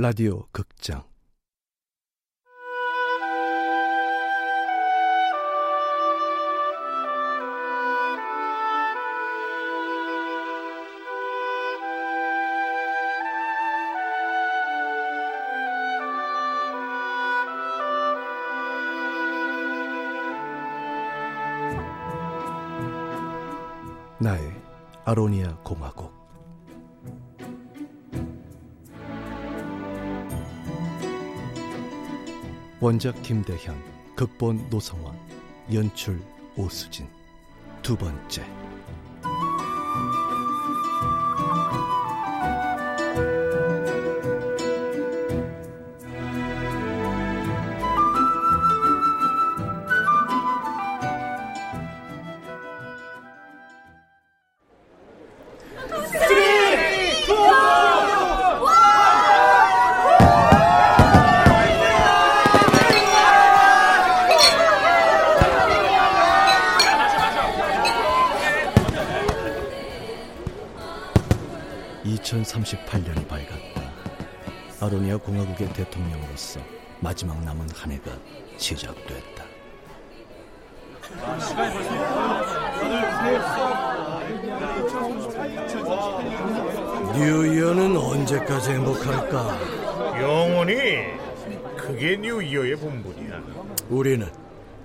라디오 극장. 나의 아로니아 공화국 원작 김대현, 극본 노성원, 연출 오수진. 두 번째 (2038년이) 밝았다 아로니아 공화국의 대통령으로서 마지막 남은 한 해가 시작됐다 뉴이어는 언제까지 행복할까? 영원히 그게 뉴이어의 본분이야. 우리는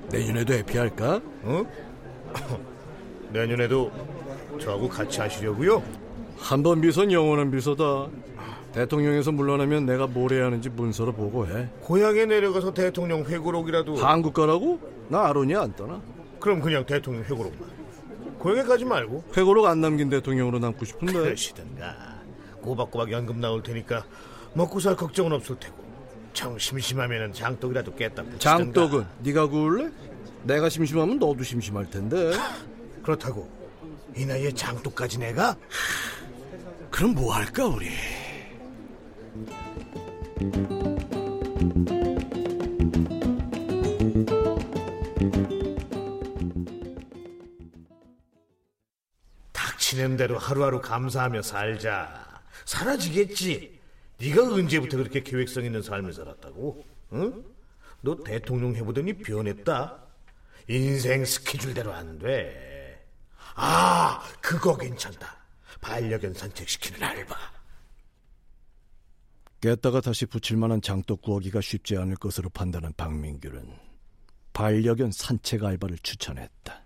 내년에도 해피할까? 어? 내년에도 저하고 같이 하시려고요? 한 번 비선 영원한 비서다. 대통령에서 물러나면 내가 뭘 해야 하는지 문서로 보고해. 고향에 내려가서 대통령 회고록이라도. 한국 가라고? 나 아로니아 안 떠나. 그럼 그냥 대통령 회고록만. 고향에 가지 말고. 회고록 안 남긴 대통령으로 남고 싶은데. 그러시든가. 꼬박꼬박 연금 나올 테니까 먹고 살 걱정은 없을 테고. 정 심심하면은 장독이라도 깼다. 장떡은 네가 구울래? 내가 심심하면 너도 심심할 텐데. 그렇다고 이 나이에 장독까지 내가? 그럼 뭐 할까 우리? 닥치는 대로 하루하루 감사하며 살자. 사라지겠지. 네가 언제부터 그렇게 계획성 있는 삶을 살았다고? 응? 너 대통령 해보더니 변했다. 인생 스케줄대로 안 돼. 아, 그거 괜찮다. 반려견 산책시키는 알바. 깼다가 다시 붙일 만한 장떡 구하기가 쉽지 않을 것으로 판단한 박민규는 반려견 산책 알바를 추천했다.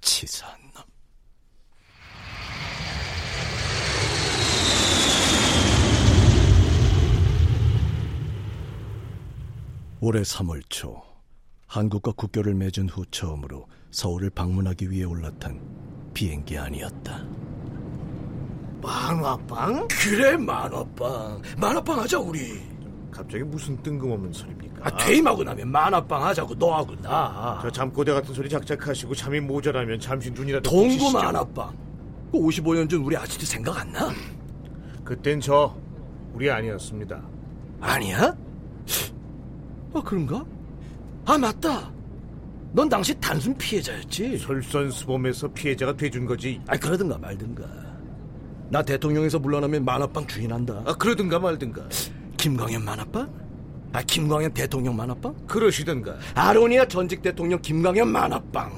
치사한 놈. 올해 3월 초 한국과 국교를 맺은 후 처음으로 서울을 방문하기 위해 올라탄 비행기 아니었다. 만화빵? 그래 만화빵 만화빵 하자 우리 갑자기 무슨 뜬금없는 소리입니까? 아, 퇴임하고 나면 만화빵 하자고 너하고 나 저 잠꼬대 같은 소리 작작하시고 잠이 모자라면 잠시 눈이라도 동구. 만화빵 그 55년 전 우리 아직도 생각 안 나? 그땐 저 우리 아니었습니다. 아니야? 아 그런가? 아 맞다 넌 당시 단순 피해자였지 솔선수범에서 피해자가 돼준 거지. 아 그러든가 말든가 나 대통령에서 물러나면 만화빵 주인한다 아 그러든가 말든가. 김광현 만화빵? 아 김광현 대통령 만화빵? 그러시든가. 아로니아 전직 대통령 김광현 만화빵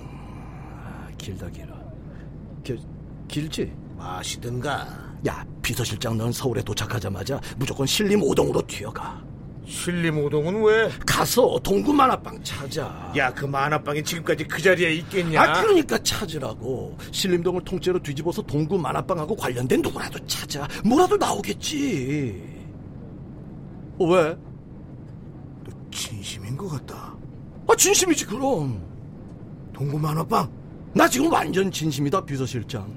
아, 길다 길어 길, 길지? 마시든가. 야 비서실장 넌 서울에 도착하자마자 무조건 신림 오동으로 튀어가 신림오동은 왜? 가서 동구 만화빵 찾아 야 그 만화방이 지금까지 그 자리에 있겠냐? 아 그러니까 찾으라고 신림동을 통째로 뒤집어서 동구 만화빵하고 관련된 누구라도 찾아 뭐라도 나오겠지 어, 왜? 너 진심인 것 같다. 아 진심이지 그럼 동구 만화방. 나 지금 완전 진심이다 비서실장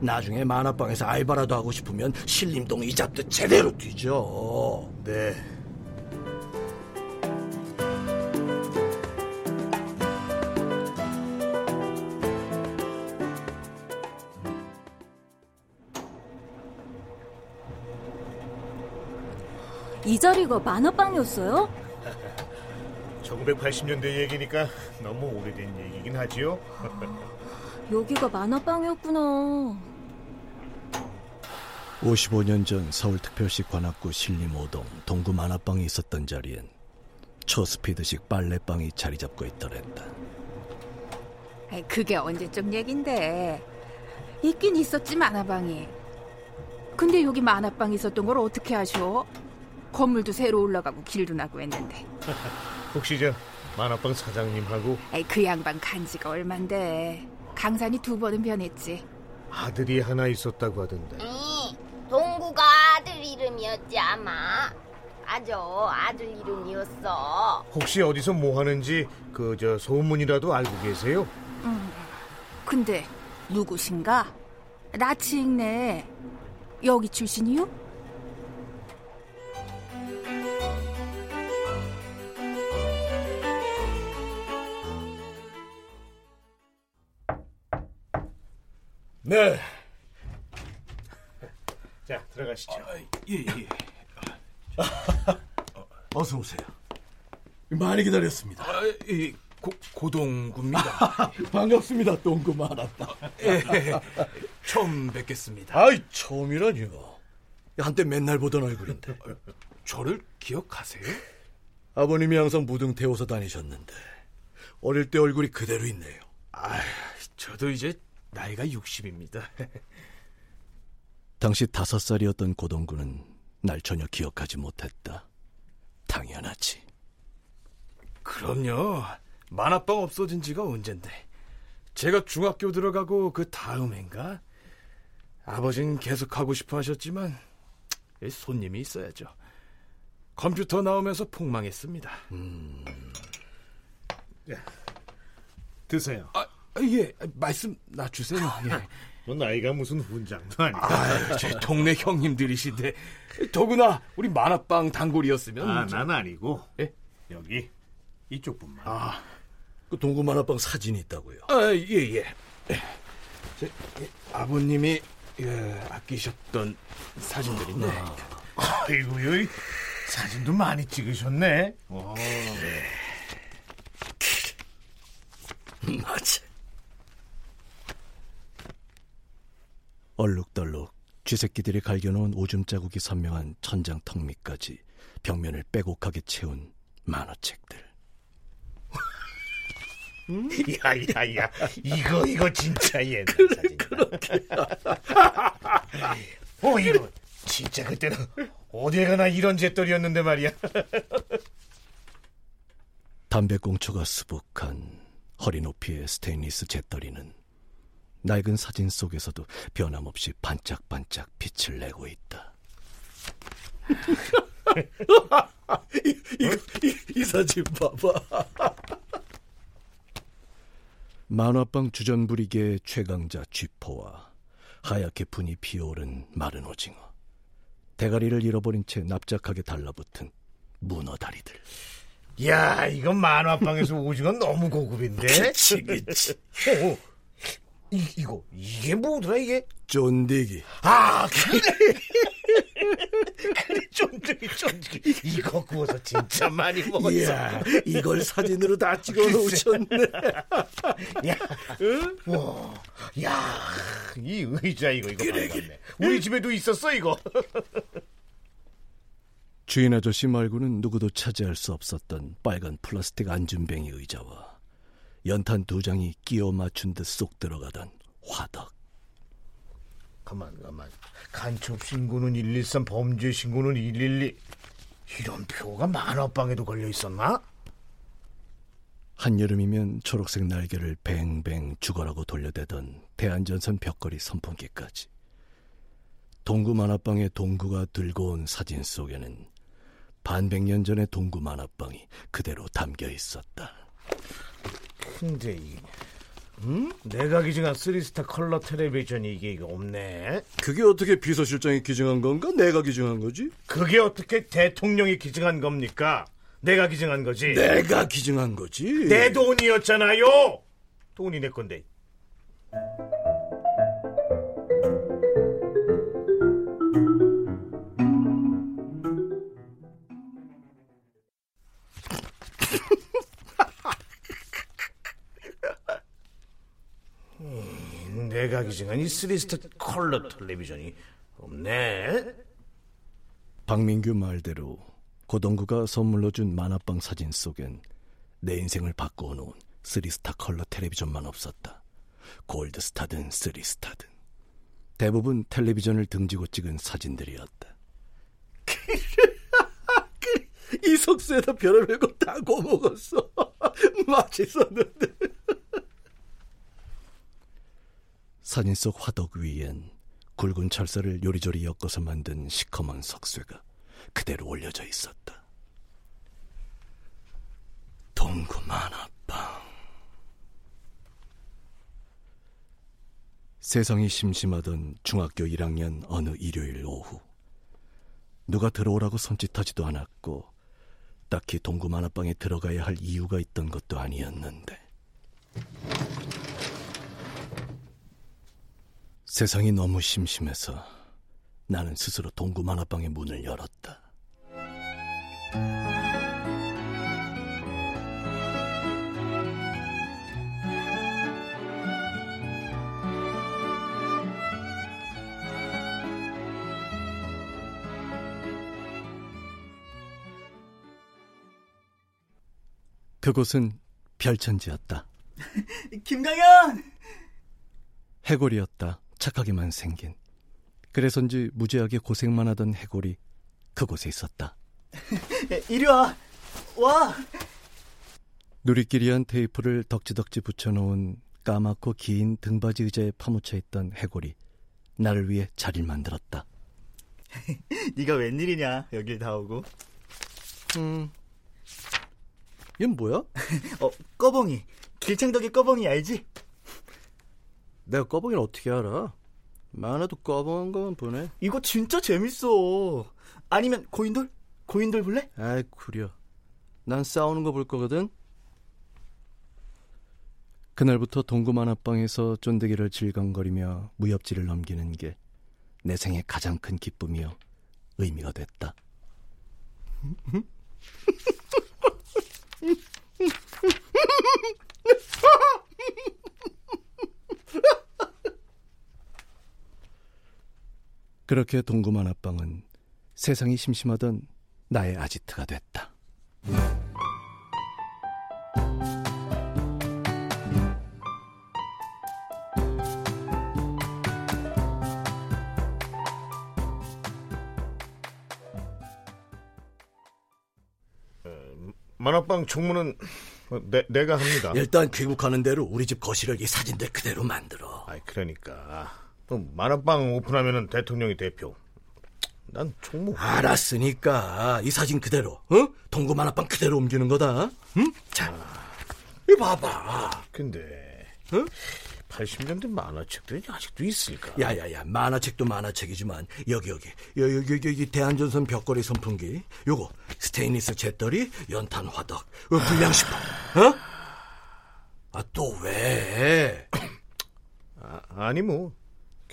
나중에 만화방에서 알바라도 하고 싶으면 신림동 이자도 제대로 뒤져 네. 이 자리가 만화방이었어요? 1980년대 얘기니까 너무 오래된 얘기긴 하지요. 여기가 만화방이었구나. 55년 전 서울특별시 관악구 신림오동 동구 만화방이 있었던 자리엔 초스피드식 빨래방이 자리 잡고 있더랬다. 그게 언제적 얘긴데 있긴 있었지 만화방이. 근데 여기 만화방 있었던 걸 어떻게 아셔? 건물도 새로 올라가고 길도 나고 했는데. 혹시 저 만화방 사장님하고 에이, 그 양반 간지가 얼만데. 강산이 두 번은 변했지. 아들이 하나 있었다고 하던데. 응, 동구가 아들 이름이었지 아마. 아주 아들 이름이었어. 혹시 어디서 뭐 하는지 그 저 소문이라도 알고 계세요? 근데 누구신가? 나치익네. 여기 출신이요? 네. 자, 들어가시죠. 예, 예. 어서 오세요. 많이 기다렸습니다. 아, 이 고, 고동구입니다. 반갑습니다, 동구 만화방. 예, 처음 뵙겠습니다. 아이, 처음이라뇨. 한때 맨날 보던 얼굴인데. 저를 기억하세요? 아버님이 항상 무등 태워서 다니셨는데 어릴 때 얼굴이 그대로 있네요. 아, 저도 이제 나이가 60입니다. 당시 다섯 살이었던 고동구는 날 전혀 기억하지 못했다. 당연하지. 그럼요. 만화방 없어진 지가 언젠데. 제가 중학교 들어가고 그 다음엔가 아버진 계속 하고 싶어 하셨지만 손님이 있어야죠. 컴퓨터 나오면서 폭망했습니다. 드세요. 아, 예, 말씀 놔주세요. 예. 뭐 나이가 무슨 훈장도 아니고. 아, 제 동네 형님들이신데 더구나 우리 만화방 단골이었으면 아, 난 아니고. 예? 여기 이쪽 분만. 아, 그 동구 만화방 사진이 있다고요. 아, 예, 예. 제, 예, 아버님이 예, 아끼셨던 사진들인데 아이고, 여기 사진도 많이 찍으셨네. 어. 맞지. 얼룩덜룩 쥐새끼들이 갈겨놓은 오줌 자국이 선명한 천장 턱 밑까지 벽면을 빼곡하게 채운 만화책들. 야야야. 이거 이거 진짜 옛날 사진이다 어 이거 진짜 그때는 어딜 가나 이런 재떨이었는데 말이야. 담배꽁초가 수북한 허리 높이의 스테인리스 재떨이는 낡은 사진 속에서도 변함없이 반짝반짝 빛을 내고 있다. 이, 이, 이, 이 사진 봐봐. 만화방 주전부리계의 최강자 쥐포와 하얗게 분이 피어오른 마른 오징어, 대가리를 잃어버린 채 납작하게 달라붙은 문어 다리들. 야 이건 만화방에서 오징어 너무 고급인데 그치, 그치. 어, 이, 이거 이게 뭐더라 이게 쫀디기. 아 그래 그래 쫀득이 쫀득이 이거 구워서 진짜 많이 먹었어 이야, 이걸 사진으로 다 찍어 놓으셨네. 야, 와, 야, 이 의자 이거 이거 반갑네. 우리 집에도 있었어 이거. 주인 아저씨 말고는 누구도 차지할 수 없었던 빨간 플라스틱 안준뱅이 의자와 연탄 두 장이 끼워 맞춘 듯 쏙 들어가던 화덕. 가만 가만. 간첩 신고는 113, 범죄 신고는 112. 이런 표가 만화방에도 걸려 있었나? 한여름이면 초록색 날개를 뱅뱅 죽어라고 돌려대던 대한전선 벽걸이 선풍기까지. 동구 만화방의 동구가 들고 온 사진 속에는 반백년 전의 동구 만화방이 그대로 담겨 있었다. 근데 이, 음? 내가 기증한 쓰리스타 컬러 텔레비전이 이게 이거 없네. 그게 어떻게 비서실장이 기증한 건가? 내가 기증한 거지? 그게 어떻게 대통령이 기증한 겁니까? 내가 기증한 거지. 내가 기증한 거지. 내 돈이었잖아요. 돈이 내 건데. 음, 내가 기증한 이 쓰리스타 컬러 텔레비전이 없네. 박민규 말대로 고동구가 선물로 준 만화방 사진 속엔 내 인생을 바꾸어 놓은 쓰리스타 컬러 텔레비전만 없었다. 골드스타든 쓰리스타든 대부분 텔레비전을 등지고 찍은 사진들이었다. 이 석쇠에다 별의별 거 다 구워먹었어. 맛있었는데. 사진 속 화덕 위엔 굵은 철사를 요리조리 엮어서 만든 시커먼 석쇠가 그대로 올려져 있었다. 동구 만화방. 세상이 심심하던 중학교 1학년 어느 일요일 오후. 누가 들어오라고 손짓하지도 않았고 딱히 동구 만화방에 들어가야 할 이유가 있던 것도 아니었는데 세상이 너무 심심해서 나는 스스로 동구 만화방의 문을 열었다. 그곳은 별천지였다. 김강현! 해골이었다. 착하게만 생긴. 그래서인지 무지하게 고생만 하던 해골이 그곳에 있었다. 이리 와! 와! 누리끼리한 테이프를 덕지덕지 붙여놓은 까맣고 긴 등받이 의자에 파묻혀 있던 해골이 나를 위해 자리를 만들었다. 네가 웬일이냐 여길 다 오고 음, 얘는 뭐야? 어 꺼봉이 길창덕의 꺼봉이 알지? 내가 꺼봉이를 어떻게 알아? 만화도 꺼봉한 것만 보네. 이거 진짜 재밌어 아니면 고인돌? 고인돌 볼래? 아이 구려. 난 싸우는 거 볼 거거든. 그날부터 동구 만화방에서 쫀득이를 질겅거리며 무협지를 넘기는 게 내 생의 가장 큰 기쁨이요 의미가 됐다. 그렇게 동구 만화방은 세상이 심심하던 나의 아지트가 됐다. 만화방 총무는 내, 내가 합니다. 일단 귀국하는 대로 우리 집 거실을 이 사진들 그대로 만들어. 아이 그러니까 뭐 만화방 오픈하면은 대통령이 대표. 난 총무. 알았으니까 이 사진 그대로, 어? 동구 만화방 그대로 옮기는 거다. 응? 자, 이 봐봐. 근데 어? 80년대 만화책들이 아직도 있을까? 야야야 만화책도 만화책이지만 여기 여기 여기 여기 여기, 여기 대한전선 벽걸이 선풍기 요거 스테인리스 잿더리 연탄 화덕 어, 불량식품 어? 아또 왜? 아, 아니 뭐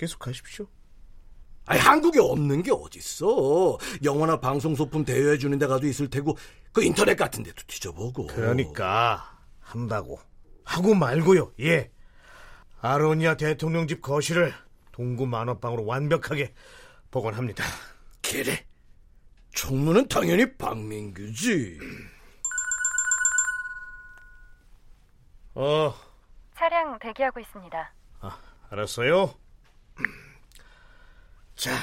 계속 하십시오. 아니 한국에 없는 게 어딨어 영화나 방송 소품 대여해 주는 데 가도 있을 테고 그 인터넷 같은 데도 뒤져보고 그러니까 한다고 하고 말고요. 예. 아로니아 대통령 집 거실을 동구 만화방으로 완벽하게 복원합니다. 그래 총무는 당연히 박민규지 어, 차량 대기하고 있습니다. 아, 알았어요. 자,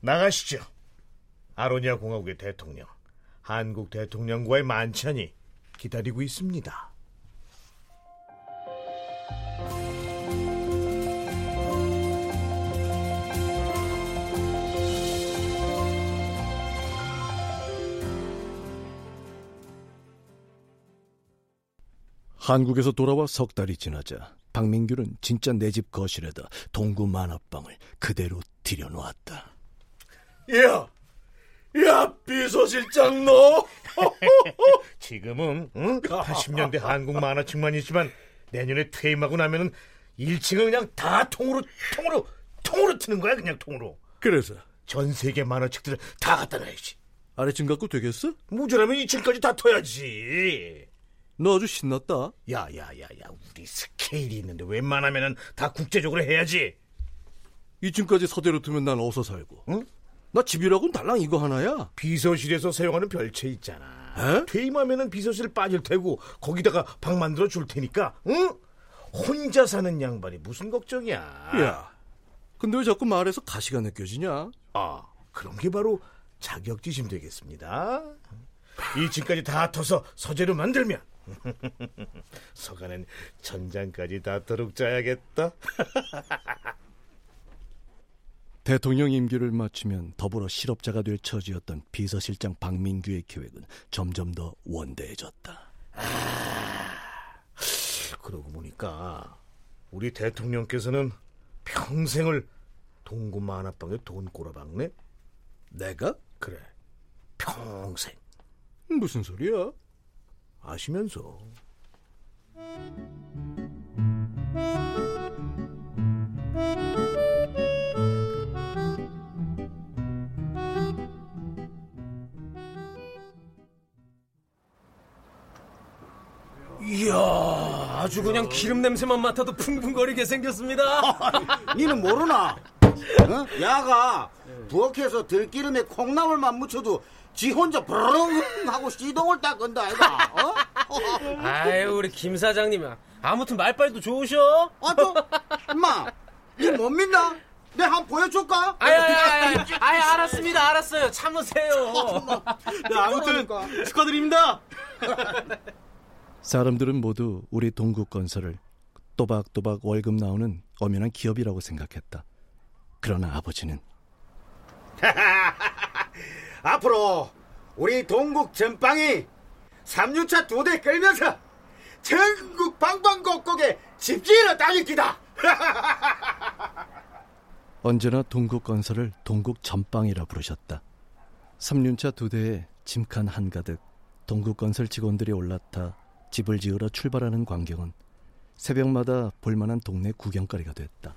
나가시죠. 아로니아 공화국의 대통령, 한국 대통령과의 만찬이 기다리고 있습니다. 한국에서 돌아와 석 달이 지나자 박민규는 진짜 내 집 거실에다 동구 만화방을 그대로 들여놓았다. 야, 야 비서실장 너 지금은 응? 80년대 한국 만화책만 있지만 내년에 퇴임하고 나면은 1층은 그냥 다 통으로 통으로 통으로 트는 거야 그냥 통으로 그래서 전 세계 만화책들을 다 갖다 놔야지 아래층 갖고 되겠어? 모자라면 2층까지 다 터야지 너 아주 신났다. 야야야야 우리 스케일이 있는데 웬만하면은 다 국제적으로 해야지 2층까지 서대로 두면 난 어서 살고. 응? 나 집이라고는 달랑 이거 하나야. 비서실에서 사용하는 별채 있잖아. 에? 퇴임하면은 비서실 빠질 테고 거기다가 방 만들어 줄 테니까. 응? 혼자 사는 양반이 무슨 걱정이야. 야, 근데 왜 자꾸 말해서 가시가 느껴지냐? 아, 그런 게 바로 자격지심 되겠습니다. 2층까지 다 터서 서재로 만들면 서가는 천장까지 닿도록 짜야겠다. 대통령 임기를 마치면 더불어 실업자가 될 처지였던 비서실장 박민규의 계획은 점점 더 원대해졌다. 그러고 보니까 우리 대통령께서는 평생을 동구 만화방에 돈 꼬라박네? 내가? 그래, 평생. 무슨 소리야? 아시면서. 이야, 아주 그냥 기름 냄새만 맡아도 풍풍거리게 생겼습니다. 니는 모르나? 어? 야가 부엌에서 들기름에 콩나물만 묻혀도 지 혼자 브릉 하고 시동을 딱 건다 아이가 어? 아유 우리 김 사장님 아무튼 말빨도 좋으셔. 아 또? 엄마 니못 믿나? 내한번 보여줄까? 아유 알았습니다 알았어요 참으세요. 네, 아무튼 축하드립니다. 사람들은 모두 우리 동국 건설을 또박또박 월급 나오는 엄연한 기업이라고 생각했다. 그러나 아버지는 앞으로 우리 동국 전방이 3류차 두 대 끌면서 전국 방방곡곡에 집지를 달릴 기다. 언제나 동국 건설을 동국 전방이라 부르셨다. 3륜차 두 대에 짐칸 한가득 동국 건설 직원들이 올라타 집을 지으러 출발하는 광경은 새벽마다 볼만한 동네 구경거리가 됐다.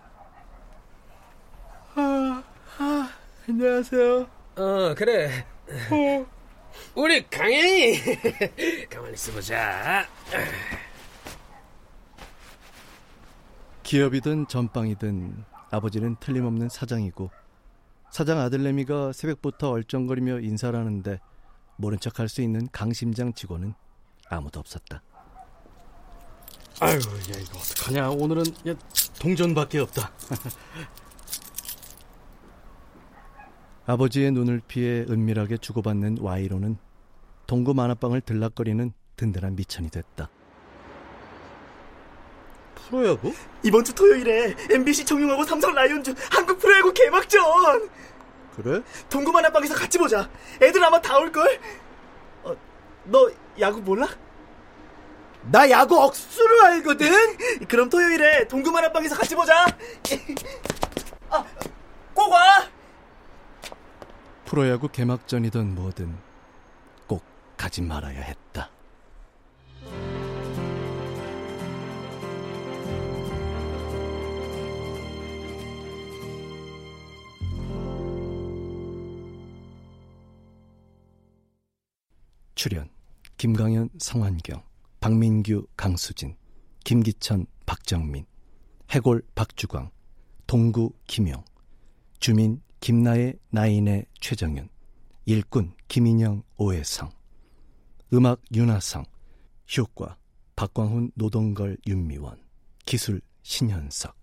아, 아, 안녕하세요. 어 그래. 우리 강현이 가만히 있어보자. 기업이든 전방이든 아버지는 틀림없는 사장이고 사장 아들내미가 새벽부터 얼쩡거리며 인사를 하는데 모른 척할 수 있는 강심장 직원은 아무도 없었다. 아유, 야 이거 어떡하냐? 오늘은 야, 동전밖에 없다. 아버지의 눈을 피해 은밀하게 주고받는 와이로는 동구 만화방을 들락거리는 든든한 미천이 됐다. 프로야구? 이번 주 토요일에 MBC 청룡하고 삼성 라이온즈 한국 프로야구 개막전. 그래? 동구 만화방에서 같이 보자. 애들 아마 다 올걸. 어, 너 야구 몰라? 나 야구 억수로 알거든. 그럼 토요일에 동구 만화방에서 같이 보자. 아, 꼭 와. 프로야구 개막전이든 뭐든 꼭 가지 말아야 했다. 출연 김강현, 성환경, 박민규, 강수진, 김기천, 박정민, 해골, 박주광, 동구, 김용, 주민, 김나혜, 나인의 최정윤, 일꾼, 김인영, 오해성, 음악, 윤하성, 효과, 박광훈, 노동걸, 윤미원, 기술, 신현석.